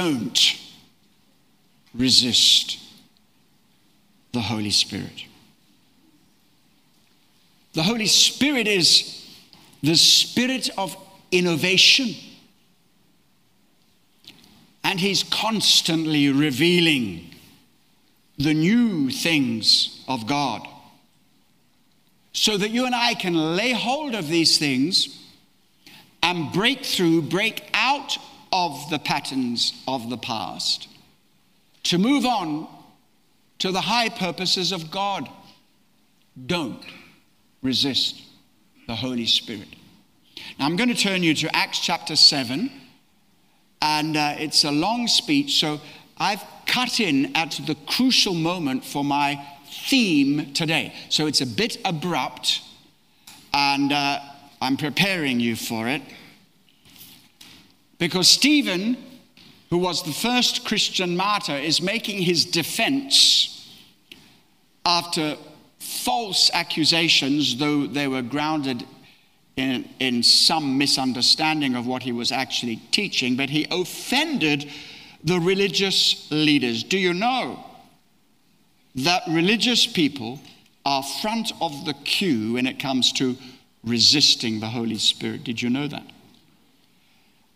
don't resist the Holy Spirit. The Holy Spirit is the spirit of innovation. And He's constantly revealing the new things of God so that you and I can lay hold of these things and break through, break out of the patterns of the past to move on to the high purposes of God. Don't resist the Holy Spirit. Now, I'm going to turn you to Acts chapter 7, and uh, it's a long speech, so I've cut in at the crucial moment for my theme today. So it's a bit abrupt, and uh, I'm preparing you for it. Because Stephen, who was the first Christian martyr, is making his defense after false accusations, though they were grounded in, in some misunderstanding of what he was actually teaching, but he offended the religious leaders. Do you know that religious people are front of the queue when it comes to resisting the Holy Spirit? Did you know that?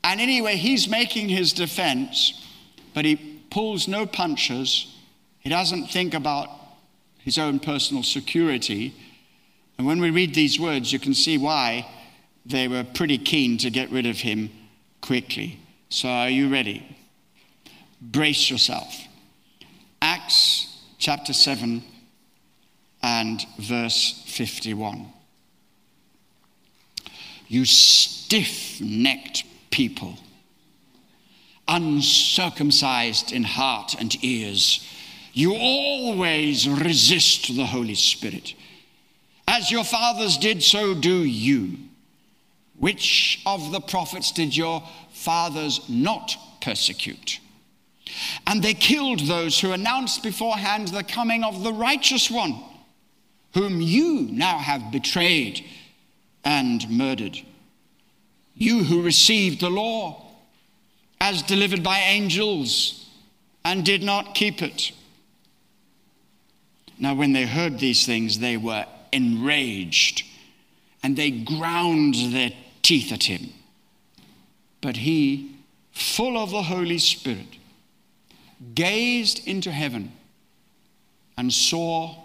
And anyway, he's making his defense, but he pulls no punches. He doesn't think about his own personal security. And when we read these words, you can see why they were pretty keen to get rid of him quickly. So, are you ready? Brace yourself. Acts chapter 7 and verse 51. You stiff necked people, uncircumcised in heart and ears, you always resist the Holy Spirit. As your fathers did, so do you. Which of the prophets did your fathers not persecute? And they killed those who announced beforehand the coming of the righteous one, whom you now have betrayed and murdered. You who received the law as delivered by angels and did not keep it. Now, when they heard these things, they were enraged and they ground their teeth at him. But he, full of the Holy Spirit, gazed into heaven and saw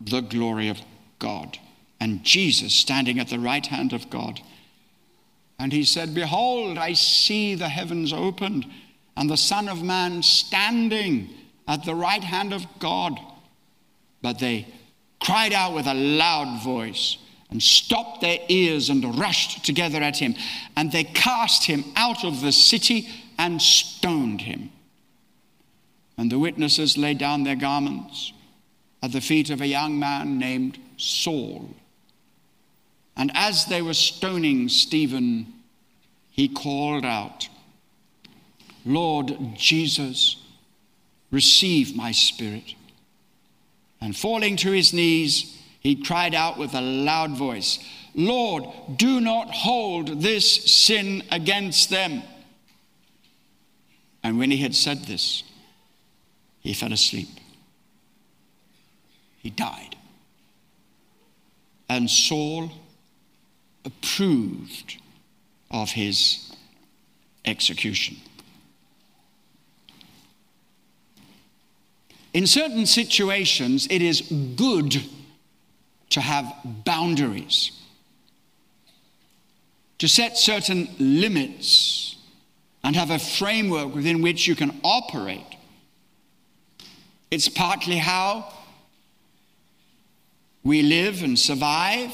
the glory of God and Jesus standing at the right hand of God. And he said, Behold, I see the heavens opened and the Son of Man standing at the right hand of God. But they cried out with a loud voice and stopped their ears and rushed together at him. And they cast him out of the city and stoned him. And the witnesses laid down their garments at the feet of a young man named Saul. And as they were stoning Stephen, he called out, Lord Jesus, receive my spirit. And falling to his knees, he cried out with a loud voice, Lord, do not hold this sin against them. And when he had said this, he fell asleep. He died. And Saul approved of his execution. In certain situations, it is good to have boundaries, to set certain limits, and have a framework within which you can operate. It's partly how we live and survive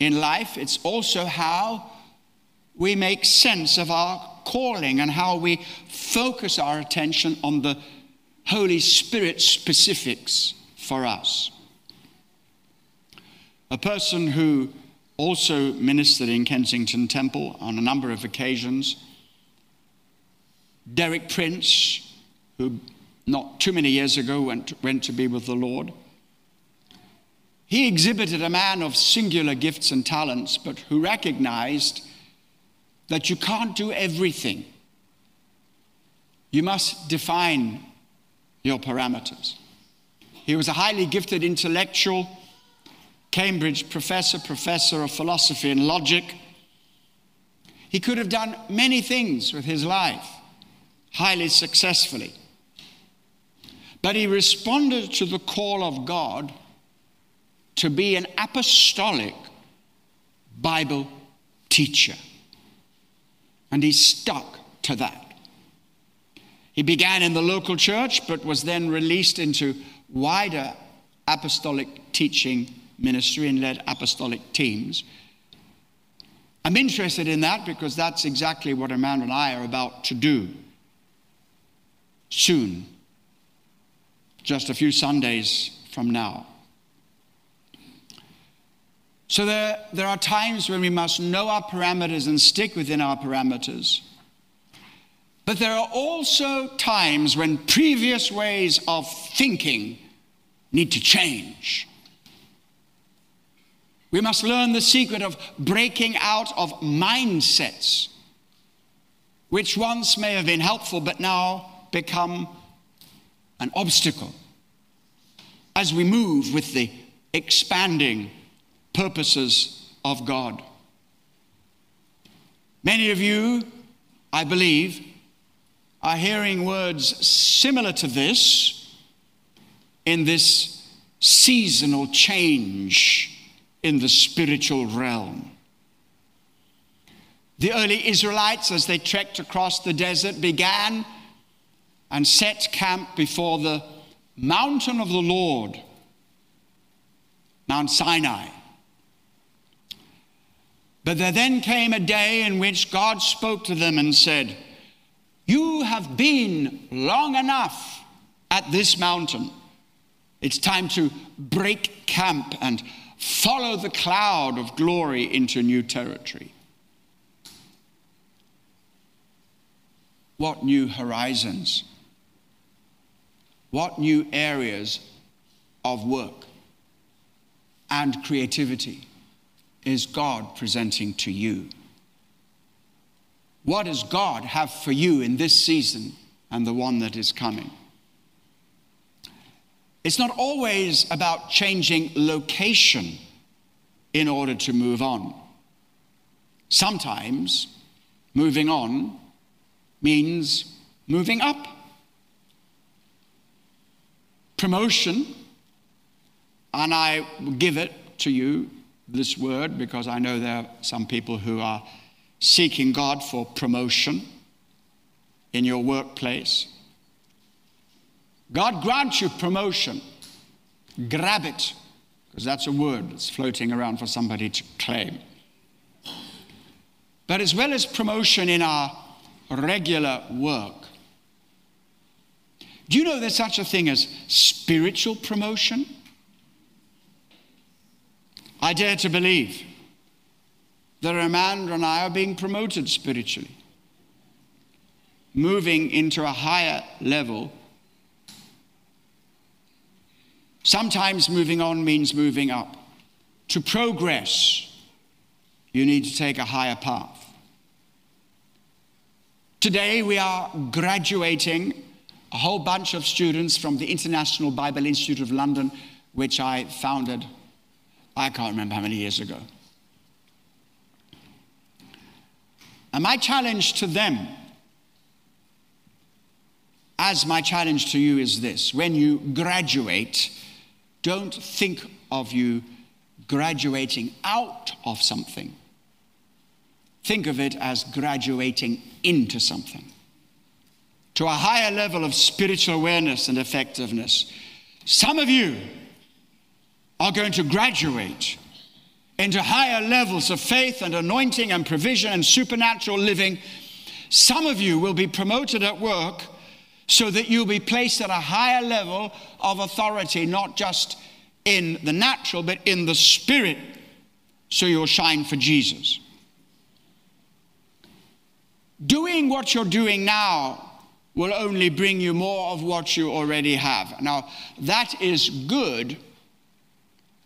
in life, it's also how we make sense of our calling and how we focus our attention on the Holy Spirit specifics for us. A person who also ministered in Kensington Temple on a number of occasions, Derek Prince, who not too many years ago went went to be with the Lord. He exhibited a man of singular gifts and talents, but who recognized that you can't do everything. you must define your parameters. He was a highly gifted intellectual, Cambridge professor, professor of philosophy and logic. He could have done many things with his life, highly successfully. But he responded to the call of God to be an apostolic Bible teacher. And he stuck to that. He began in the local church, but was then released into wider apostolic teaching ministry and led apostolic teams. I'm interested in that because that's exactly what Amanda and I are about to do soon, just a few Sundays from now. So there, there are times when we must know our parameters and stick within our parameters. But there are also times when previous ways of thinking need to change. We must learn the secret of breaking out of mindsets, which once may have been helpful but now become an obstacle as we move with the expanding purposes of God. Many of you, I believe, are hearing words similar to this in this seasonal change in the spiritual realm. The early Israelites, as they trekked across the desert, began and set camp before the mountain of the Lord, Mount Sinai. But there then came a day in which God spoke to them and said, you have been long enough at this mountain. It's time to break camp and follow the cloud of glory into new territory. What new horizons? What new areas of work and creativity is God presenting to you? What does God have for you in this season and the one that is coming? It's not always about changing location in order to move on. Sometimes moving on means moving up. Promotion, and I give it to you, this word, because I know there are some people who are seeking God for promotion in your workplace. God grants you promotion. Grab it, because that's a word that's floating around for somebody to claim. But as well as promotion in our regular work, do you know there's such a thing as spiritual promotion? I dare to believe that Amanda and I are being promoted spiritually, moving into a higher level. Sometimes moving on means moving up. To progress, you need to take a higher path. Today, we are graduating a whole bunch of students from the International Bible Institute of London, which I founded, I can't remember how many years ago. And my challenge to them, as my challenge to you, is this when you graduate, don't think of you graduating out of something. Think of it as graduating into something, to a higher level of spiritual awareness and effectiveness. Some of you are going to graduate into higher levels of faith and anointing and provision and supernatural living, some of you will be promoted at work so that you'll be placed at a higher level of authority, not just in the natural, but in the spirit, so you'll shine for Jesus. Doing what you're doing now will only bring you more of what you already have. Now, that is good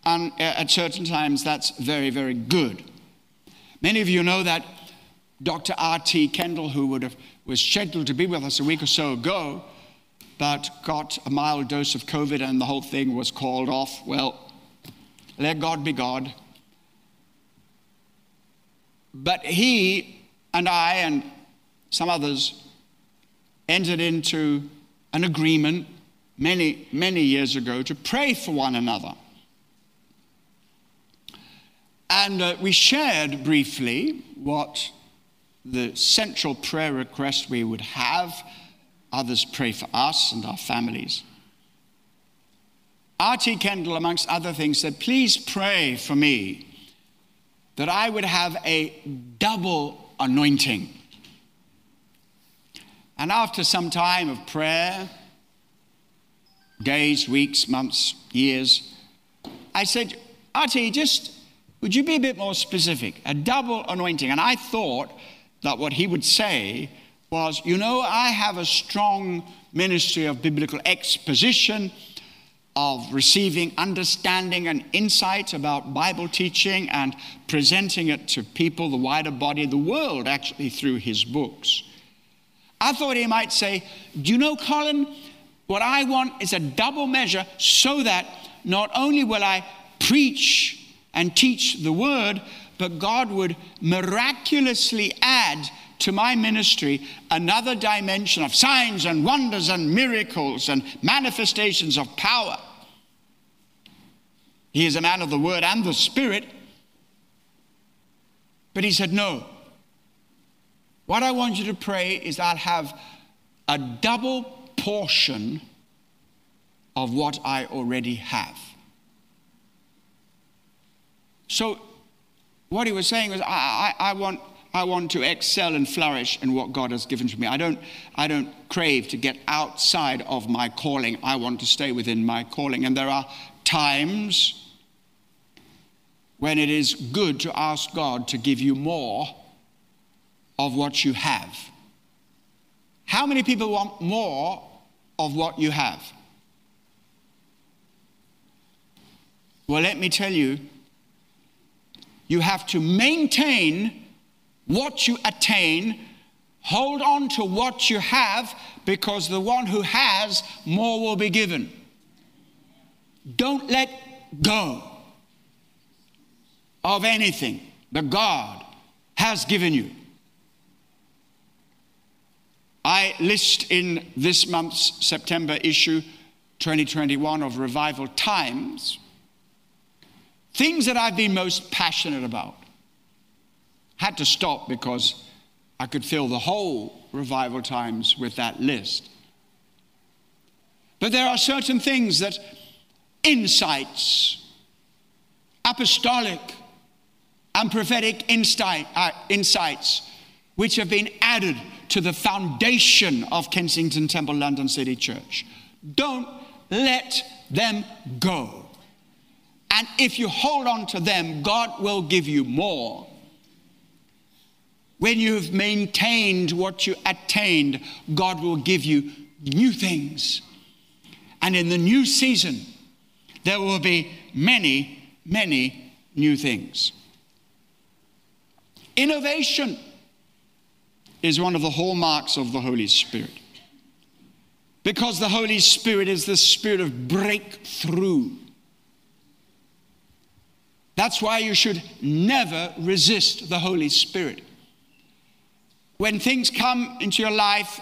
and uh, at certain times, that's very, very good. Many of you know that Dr. R.T. Kendall, who have, was scheduled to be with us a week or so ago, but got a mild dose of COVID and the whole thing was called off. Well, let God be God. But he and I and some others entered into an agreement many, many years ago to pray for one another. And uh, we shared briefly what the central prayer request we would have. Others pray for us and our families. R.T. Kendall, amongst other things, said, Please pray for me that I would have a double anointing. And after some time of prayer, days, weeks, months, years, I said, R.T., just would you be a bit more specific? A double anointing. And I thought that what he would say was, you know, I have a strong ministry of biblical exposition, of receiving understanding and insight about Bible teaching and presenting it to people, the wider body of the world, actually through his books. I thought he might say, Do you know, Colin, what I want is a double measure so that not only will I preach and teach the word, but God would miraculously add to my ministry another dimension of signs and wonders and miracles and manifestations of power. He is a man of the word and the spirit. But he said, No. What I want you to pray is I'll have a double portion of what I already have. So what he was saying was, I, I, I, want, I want to excel and flourish in what God has given to me. I don't, I don't crave to get outside of my calling. I want to stay within my calling. And there are times when it is good to ask God to give you more of what you have. How many people want more of what you have? Well, let me tell you, you have to maintain what you attain, hold on to what you have, because the one who has, more will be given. Don't let go of anything that God has given you. I list in this month's September issue 2021 of Revival Times Things that I've been most passionate about. Had to stop because I could fill the whole revival times with that list. But there are certain things that insights, apostolic and prophetic insight, uh, insights, which have been added to the foundation of Kensington Temple London City Church. Don't let them go. And if you hold on to them, God will give you more. When you've maintained what you attained, God will give you new things. And in the new season, there will be many, many new things. Innovation is one of the hallmarks of the Holy Spirit. Because the Holy Spirit is the spirit of breakthrough. That's why you should never resist the Holy Spirit. When things come into your life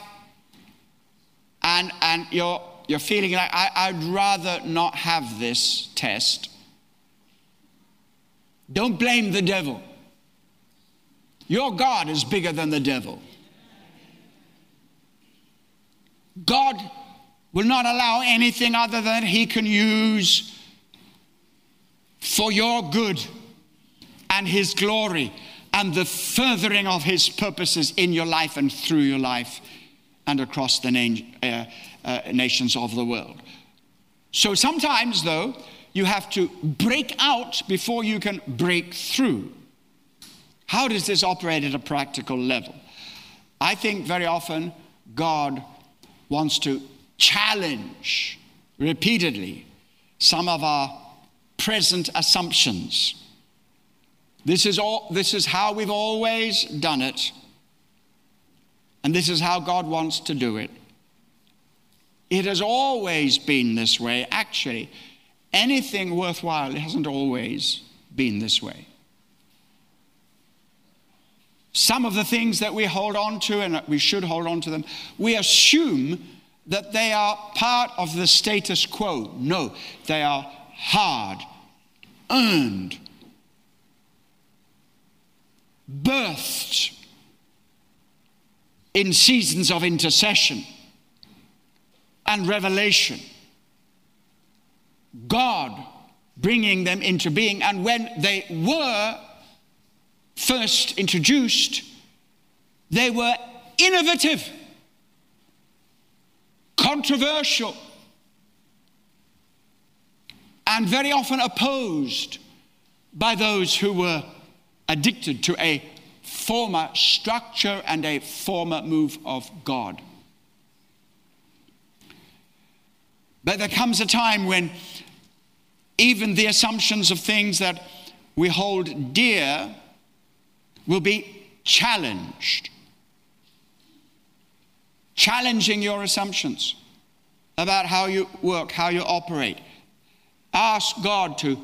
and, and you're, you're feeling like, I, I'd rather not have this test, don't blame the devil. Your God is bigger than the devil. God will not allow anything other than He can use for your good and His glory and the furthering of His purposes in your life and through your life and across the na- uh, uh, nations of the world. So sometimes, though, you have to break out before you can break through. How does this operate at a practical level? I think very often God wants to challenge repeatedly some of our present assumptions. This is, all, this is how we've always done it. And this is how God wants to do it. It has always been this way. Actually, anything worthwhile hasn't always been this way. Some of the things that we hold on to, and we should hold on to them, we assume that they are part of the status quo. No, they are hard, earned, birthed in seasons of intercession and revelation. God bringing them into being. And when they were first introduced, they were innovative, controversial, and very often opposed by those who were addicted to a former structure and a former move of God. But there comes a time when even the assumptions of things that we hold dear will be challenged. Challenging your assumptions about how you work, how you operate. Ask God to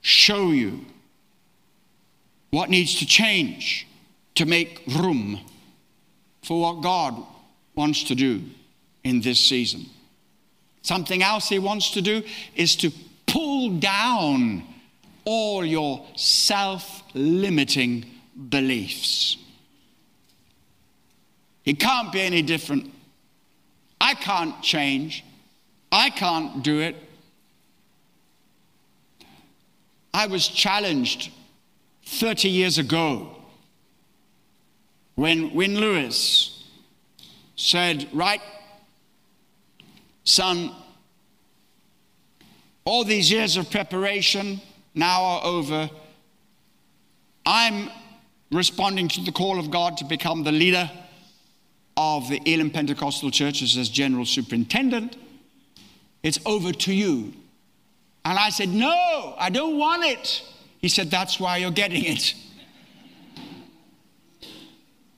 show you what needs to change to make room for what God wants to do in this season. Something else He wants to do is to pull down all your self limiting beliefs. It can't be any different. I can't change. I can't do it. I was challenged 30 years ago when Wynne Lewis said, Right, son, all these years of preparation now are over. I'm responding to the call of God to become the leader of the Elim Pentecostal churches as general superintendent. It's over to you. And I said, No, I don't want it. He said, That's why you're getting it.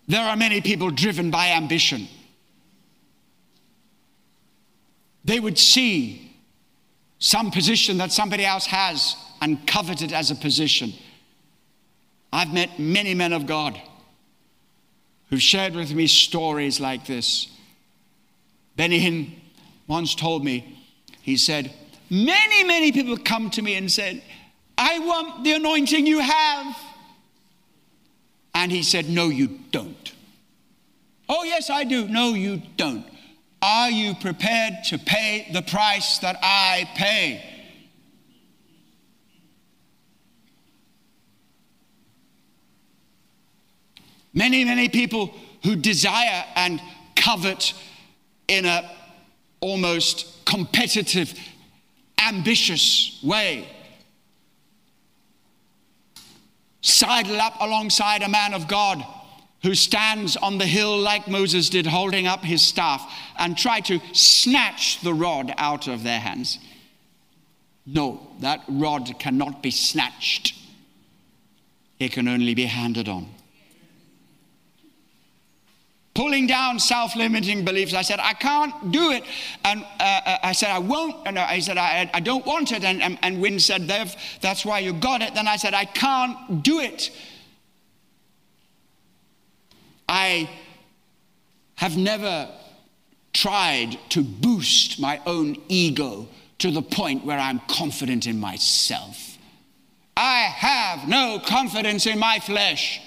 There are many people driven by ambition. They would see some position that somebody else has and covet it as a position. I've met many men of God who've shared with me stories like this. Benny Hinn once told me, he said, Many, many people come to me and said, I want the anointing you have. And he said, No, you don't. Oh, yes, I do. No, you don't. Are you prepared to pay the price that I pay? Many, many people who desire and covet in a almost competitive, ambitious way sidle up alongside a man of God who stands on the hill like Moses did, holding up his staff, and try to snatch the rod out of their hands. No, that rod cannot be snatched, it can only be handed on. Pulling down self limiting beliefs, I said, I can't do it. And uh, uh I said, I won't. And I said, I, I don't want it. And, and, and Wynne said, That's why you got it. Then I said, I can't do it. I have never tried to boost my own ego to the point where I'm confident in myself. I have no confidence in my flesh.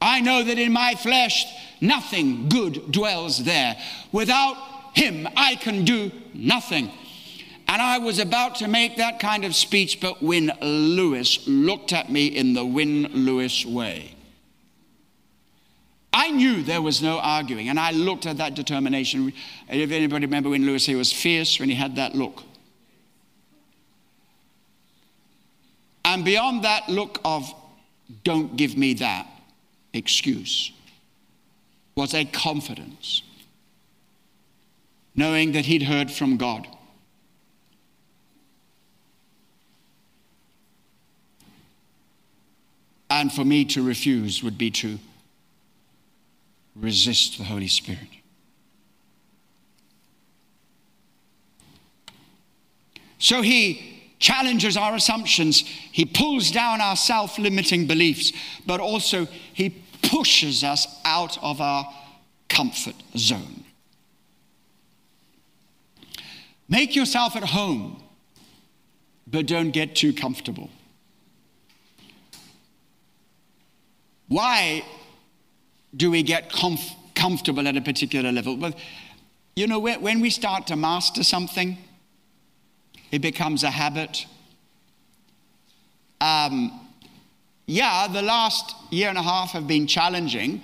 I know that in my flesh nothing good dwells there. Without him, I can do nothing. And I was about to make that kind of speech, but Wynne Lewis looked at me in the Wynne Lewis way. I knew there was no arguing, and I looked at that determination. If anybody remember Wynne Lewis, he was fierce when he had that look. And beyond that look of, don't give me that excuse, was a confidence, knowing that he'd heard from God. And for me to refuse would be to resist the Holy Spirit. So he challenges our assumptions, he pulls down our self limiting beliefs, but also he pushes us out of our comfort zone. Make yourself at home, but don't get too comfortable. Why do we get comf- comfortable at a particular level? Well, you know, when, when we start to master something, it becomes a habit. Um, yeah, the last year and a half have been challenging.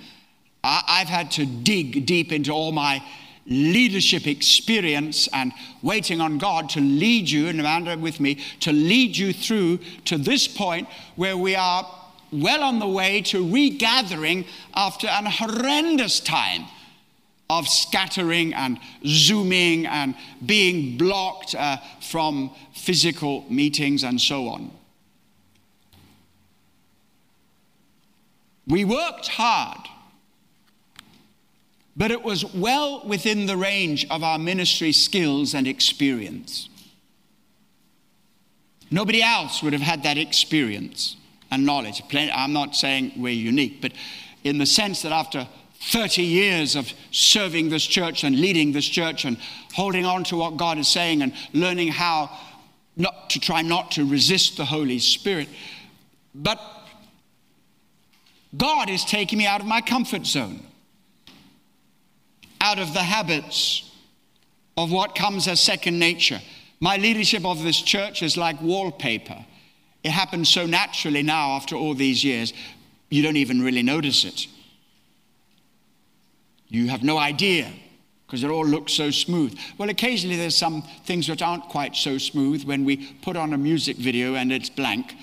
I, have had to dig deep into all my leadership experience and waiting on God to lead you, and Amanda with me, to lead you through to this point where we are well on the way to regathering after an horrendous time of scattering and zooming and being blocked uh, from physical meetings and so on. We worked hard, but it was well within the range of our ministry skills and experience. Nobody else would have had that experience and knowledge. I'm not saying we're unique, but in the sense that after 30 years of serving this church and leading this church and holding on to what God is saying and learning how not to try not to resist the Holy Spirit. But God is taking me out of my comfort zone, out of the habits of what comes as second nature. My leadership of this church is like wallpaper. It happens so naturally now after all these years, you don't even really notice it. You have no idea because it all looks so smooth. Well, occasionally there's some things that aren't quite so smooth when we put on a music video and it's blank.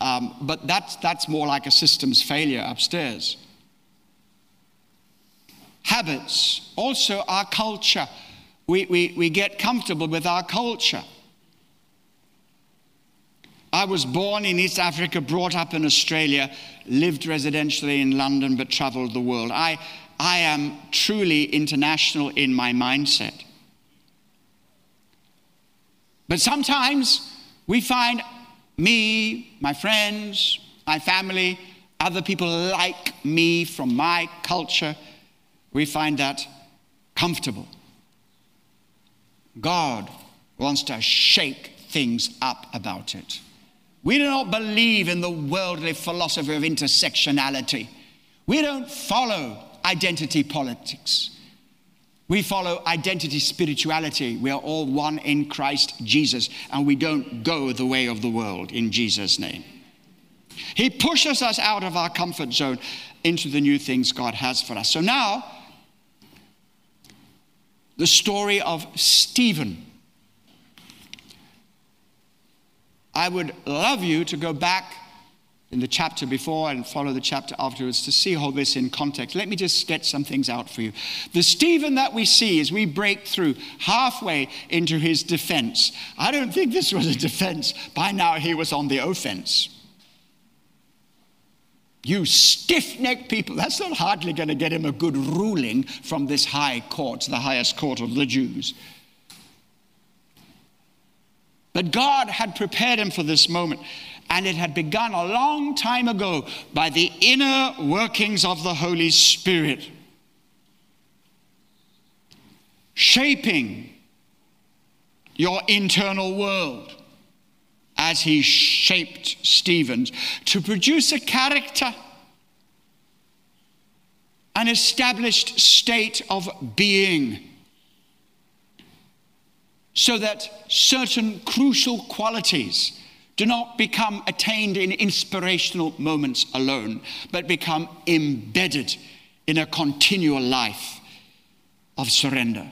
Um, but that's, that's more like a systems failure upstairs. Habits, also our culture. We, we, we get comfortable with our culture. I was born in East Africa, brought up in Australia, lived residentially in London, but traveled the world. I, I am truly international in my mindset. But sometimes we find me, my friends, my family, other people like me from my culture, we find that comfortable. God wants to shake things up about it. We do not believe in the worldly philosophy of intersectionality. We don't follow identity politics. We follow identity spirituality. We are all one in Christ Jesus, and we don't go the way of the world in Jesus' name. He pushes us out of our comfort zone into the new things God has for us. So now, the story of Stephen. I would love you to go back in the chapter before and follow the chapter afterwards to see all this in context. Let me just sketch some things out for you. The Stephen that we see as we break through halfway into his defense, I don't think this was a defense. By now he was on the offense. You stiff necked people, that's not hardly going to get him a good ruling from this high court, the highest court of the Jews. But God had prepared him for this moment. And it had begun a long time ago by the inner workings of the Holy Spirit, shaping your internal world as he shaped Stephen's to produce a character, an established state of being, so that certain crucial qualities do not become attained in inspirational moments alone, but become embedded in a continual life of surrender.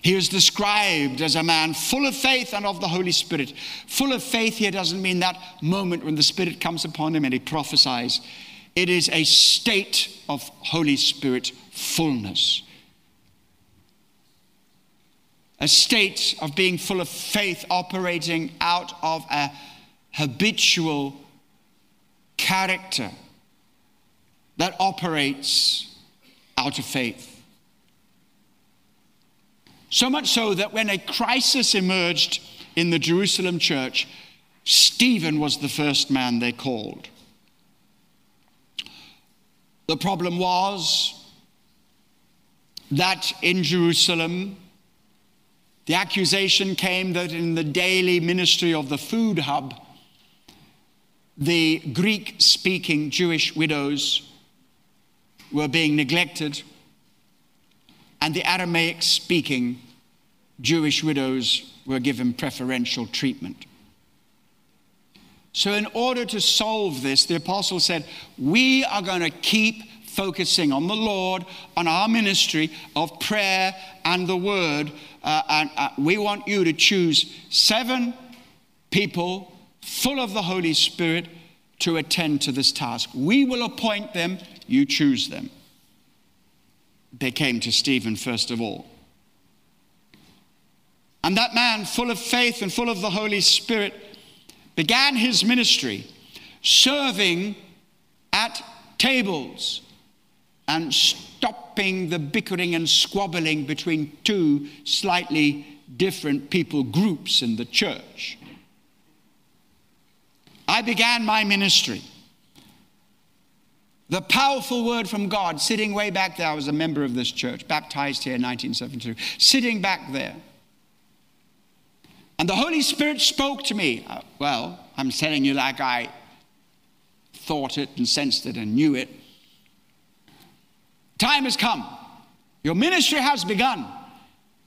He is described as a man full of faith and of the Holy Spirit. Full of faith here doesn't mean that moment when the Spirit comes upon him and he prophesies. It is a state of Holy Spirit fullness a state of being full of faith operating out of a habitual character that operates out of faith. So much so that when a crisis emerged in the Jerusalem church, Stephen was the first man they called. The problem was that in Jerusalem, the accusation came that in the daily ministry of the food hub, the Greek speaking Jewish widows were being neglected, and the Aramaic speaking Jewish widows were given preferential treatment. So, in order to solve this, the apostle said, We are going to keep focusing on the Lord, on our ministry of prayer and the word. Uh, and uh, we want you to choose seven people full of the Holy Spirit to attend to this task. We will appoint them, you choose them. They came to Stephen first of all. And that man, full of faith and full of the Holy Spirit, began his ministry serving at tables and stopping the bickering and squabbling between two slightly different people groups in the church. I began my ministry. The powerful word from God, sitting way back there, I was a member of this church, baptized here in 1972, sitting back there. And the Holy Spirit spoke to me. Uh, well, I'm telling you like I thought it and sensed it and knew it. Time has come. Your ministry has begun.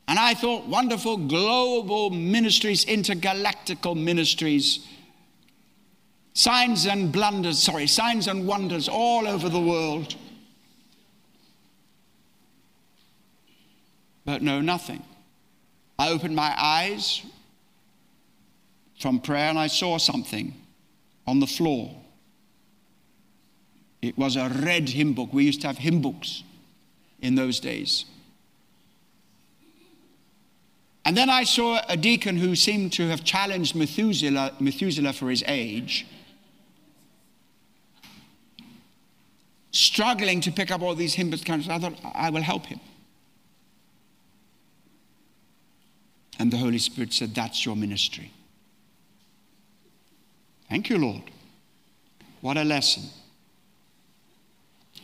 And I thought, wonderful global ministries, intergalactical ministries, signs and blunders, sorry, signs and wonders all over the world. But no, nothing. I opened my eyes, from prayer and I saw something on the floor. It was a red hymn book. We used to have hymn books in those days. And then I saw a deacon who seemed to have challenged Methuselah, Methuselah for his age, struggling to pick up all these hymn books. I thought, I will help him. And the Holy Spirit said, That's your ministry. Thank you, Lord. What a lesson.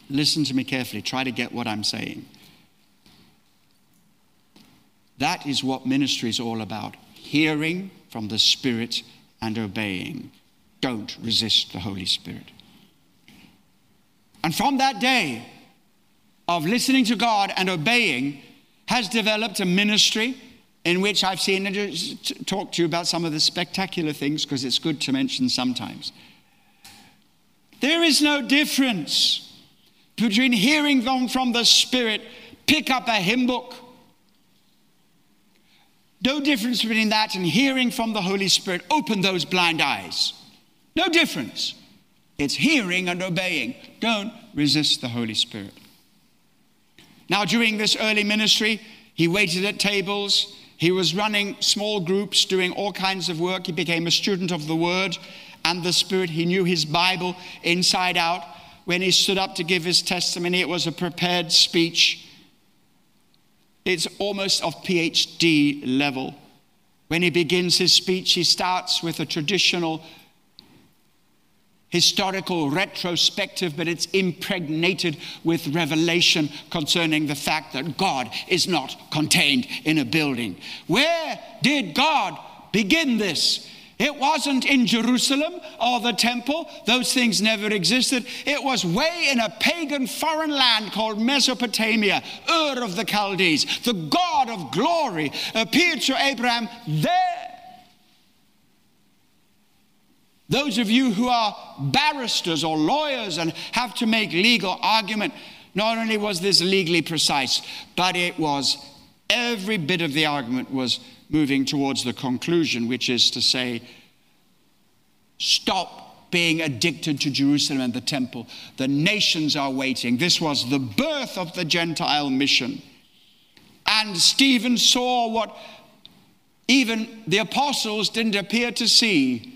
Listen to me carefully. Try to get what I'm saying. That is what ministry is all about hearing from the Spirit and obeying. Don't resist the Holy Spirit. And from that day of listening to God and obeying, has developed a ministry in which I've seen and talk to you about some of the spectacular things because it's good to mention sometimes. There is no difference between hearing them from the Spirit, pick up a hymn book. No difference between that and hearing from the Holy Spirit, open those blind eyes. No difference. It's hearing and obeying. Don't resist the Holy Spirit. Now, during this early ministry, he waited at tables. He was running small groups, doing all kinds of work. He became a student of the Word and the Spirit. He knew his Bible inside out. When he stood up to give his testimony, it was a prepared speech. It's almost of PhD level. When he begins his speech, he starts with a traditional historical retrospective, but it's impregnated with revelation concerning the fact that God is not contained in a building. Where did God begin this? It wasn't in Jerusalem or the temple, those things never existed. It was way in a pagan foreign land called Mesopotamia, Ur of the Chaldees. The God of glory appeared to Abraham there those of you who are barristers or lawyers and have to make legal argument, not only was this legally precise, but it was every bit of the argument was moving towards the conclusion, which is to say, stop being addicted to Jerusalem and the temple. The nations are waiting. This was the birth of the Gentile mission. And Stephen saw what even the apostles didn't appear to see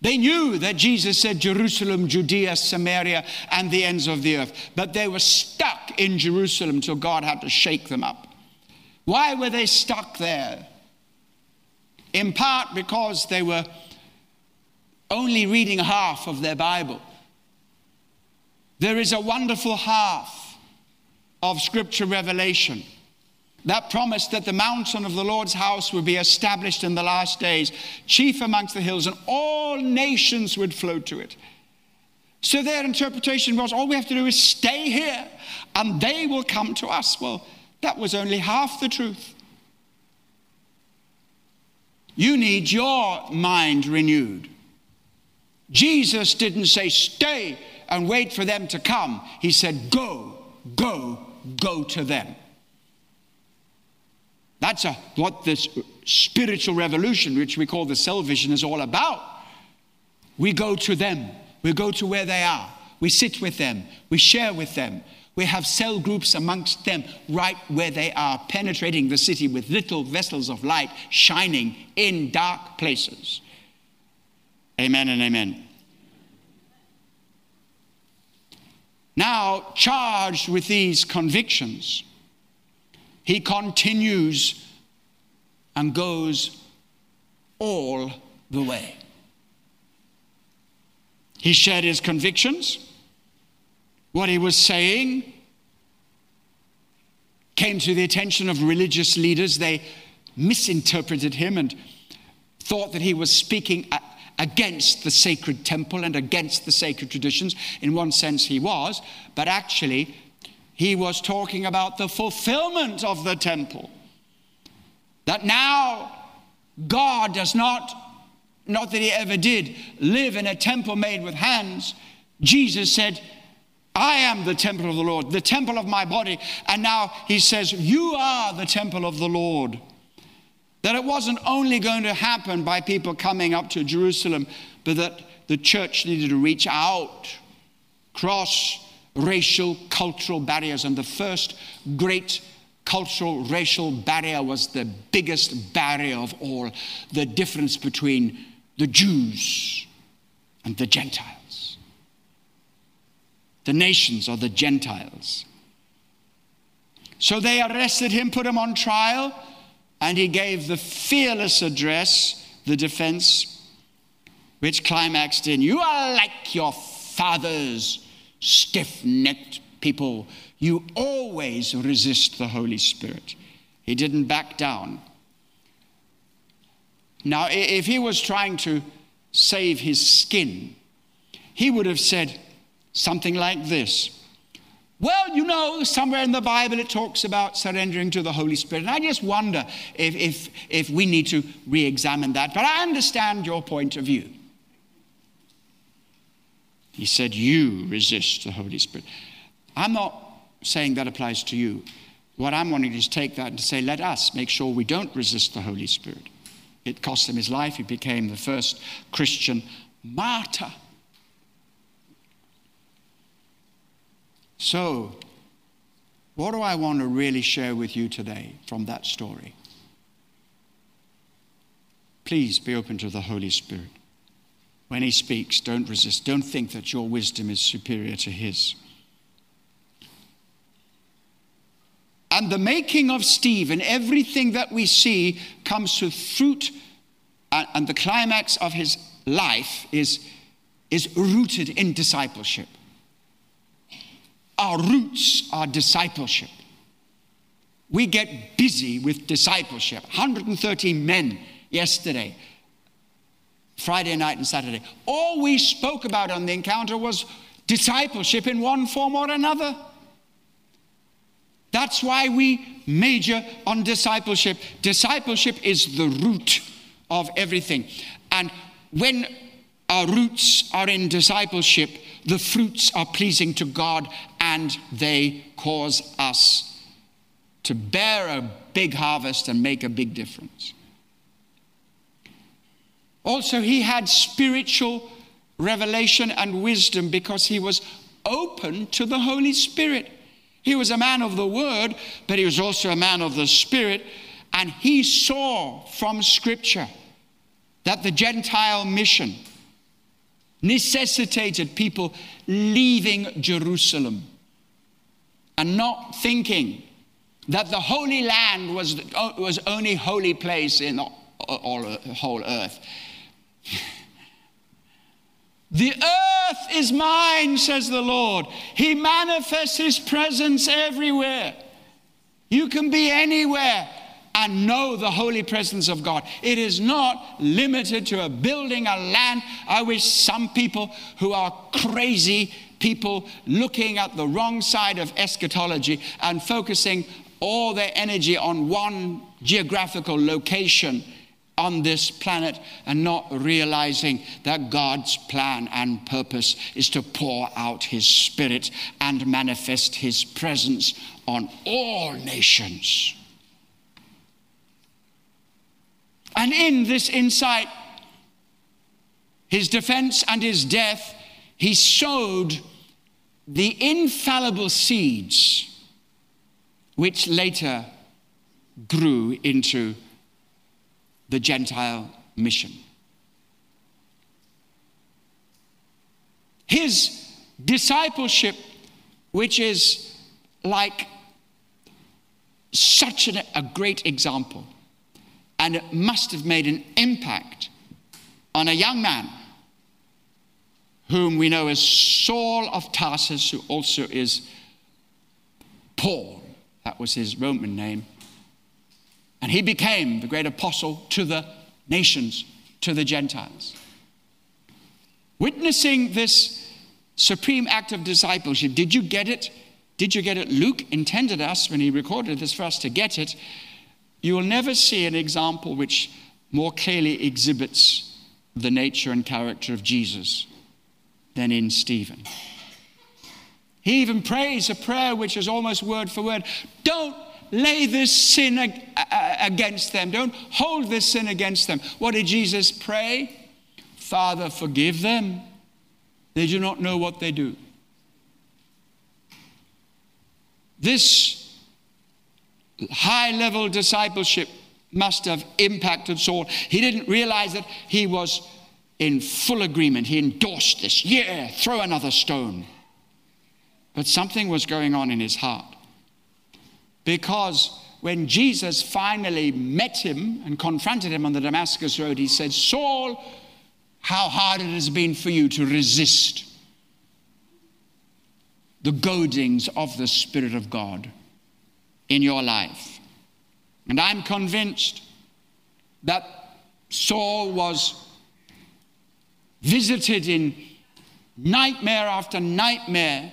They knew that Jesus said Jerusalem, Judea, Samaria, and the ends of the earth, but they were stuck in Jerusalem until God had to shake them up. Why were they stuck there? In part because they were only reading half of their Bible. There is a wonderful half of scripture revelation that promised that the mountain of the Lord's house would be established in the last days, chief amongst the hills, and all nations would flow to it. So their interpretation was all we have to do is stay here and they will come to us. Well, that was only half the truth. You need your mind renewed. Jesus didn't say, stay and wait for them to come. He said, go, go, go to them. That's a, what this spiritual revolution, which we call the cell vision, is all about. We go to them, we go to where they are, we sit with them, we share with them. We have cell groups amongst them right where they are, penetrating the city with little vessels of light shining in dark places. Amen and amen. Now, charged with these convictions, he continues and goes all the way. He shared his convictions. What he was saying came to the attention of religious leaders. They misinterpreted him and thought that he was speaking against the sacred temple and against the sacred traditions. In one sense, he was, but actually, he was talking about the fulfillment of the temple. That now God does not, not that he ever did, live in a temple made with hands. Jesus said, I am the temple of the Lord, the temple of my body. And now he says, You are the temple of the Lord. That it wasn't only going to happen by people coming up to Jerusalem, but that the church needed to reach out, cross racial, cultural barriers. And the first great cultural, racial barrier was the biggest barrier of all the difference between the Jews and the Gentiles. The nations are the Gentiles. So they arrested him, put him on trial, and he gave the fearless address, the defense, which climaxed in You are like your fathers stiff necked people. You always resist the Holy Spirit. He didn't back down. Now, if he was trying to save his skin, he would have said something like this Well, you know, somewhere in the Bible it talks about surrendering to the Holy Spirit. And I just wonder if, if, if we need to re examine that. But I understand your point of view. He said, You resist the Holy Spirit. I'm not saying that applies to you. What I'm wanting is to take that and say, let us make sure we don't resist the Holy Spirit. It cost him his life. He became the first Christian martyr. So, what do I want to really share with you today from that story? Please be open to the Holy Spirit. When he speaks, don't resist. Don't think that your wisdom is superior to his. And the making of Stephen, everything that we see comes to fruit, and the climax of his life is, is rooted in discipleship. Our roots are discipleship. We get busy with discipleship. 130 men yesterday Friday night and Saturday. All we spoke about on the encounter was discipleship in one form or another. That's why we major on discipleship. Discipleship is the root of everything. And when our roots are in discipleship, the fruits are pleasing to God and they cause us to bear a big harvest and make a big difference. Also, he had spiritual revelation and wisdom because he was open to the Holy Spirit. He was a man of the word, but he was also a man of the spirit. And he saw from Scripture that the Gentile mission necessitated people leaving Jerusalem and not thinking that the Holy Land was, was only holy place in all, all, whole earth. The earth is mine, says the Lord. He manifests His presence everywhere. You can be anywhere and know the holy presence of God. It is not limited to a building, a land. I wish some people who are crazy people looking at the wrong side of eschatology and focusing all their energy on one geographical location on this planet and not realizing that God's plan and purpose is to pour out His Spirit and manifest His presence on all nations. And in this insight, his defense and his death, he sowed the infallible seeds which later grew into the Gentile mission. His discipleship, which is like such an, a great example, and it must have made an impact on a young man whom we know as Saul of Tarsus, who also is Paul. That was his Roman name. And he became the great apostle to the nations, to the Gentiles. Witnessing this supreme act of discipleship, did you get it? Did you get it? Luke intended us, when he recorded this for us, to get it. You will never see an example which more clearly exhibits the nature and character of Jesus than in Stephen. He even prays a prayer which is almost word for word. Don't lay this sin against them. Don't hold this sin against them. What did Jesus pray? Father, forgive them. They do not know what they do. This high level discipleship must have impacted Saul. He didn't realize that he was in full agreement. He endorsed this. Yeah, throw another stone. But something was going on in his heart. Because when Jesus finally met him and confronted him on the Damascus Road, he said, Saul, how hard it has been for you to resist the goadings of the Spirit of God in your life. And I'm convinced that Saul was visited in nightmare after nightmare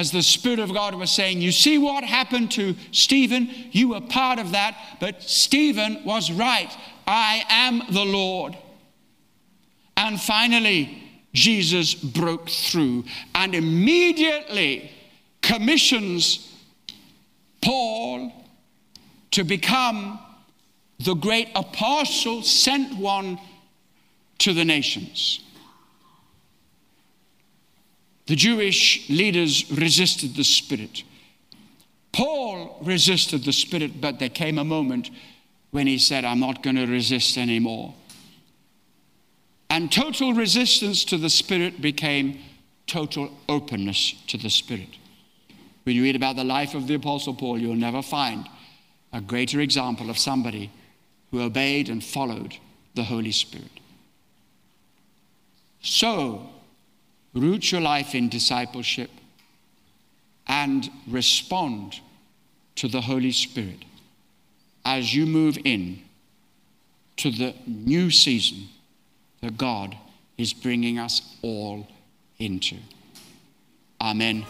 as the Spirit of God was saying, You see what happened to Stephen? You were part of that, but Stephen was right. I am the Lord. And finally, Jesus broke through and immediately commissions Paul to become the great apostle, sent one to the nations. The Jewish leaders resisted the Spirit. Paul resisted the Spirit, but there came a moment when he said, I'm not going to resist anymore. And total resistance to the Spirit became total openness to the Spirit. When you read about the life of the Apostle Paul, you'll never find a greater example of somebody who obeyed and followed the Holy Spirit. So, root your life in discipleship and respond to the Holy Spirit as you move in to the new season that God is bringing us all into. Amen.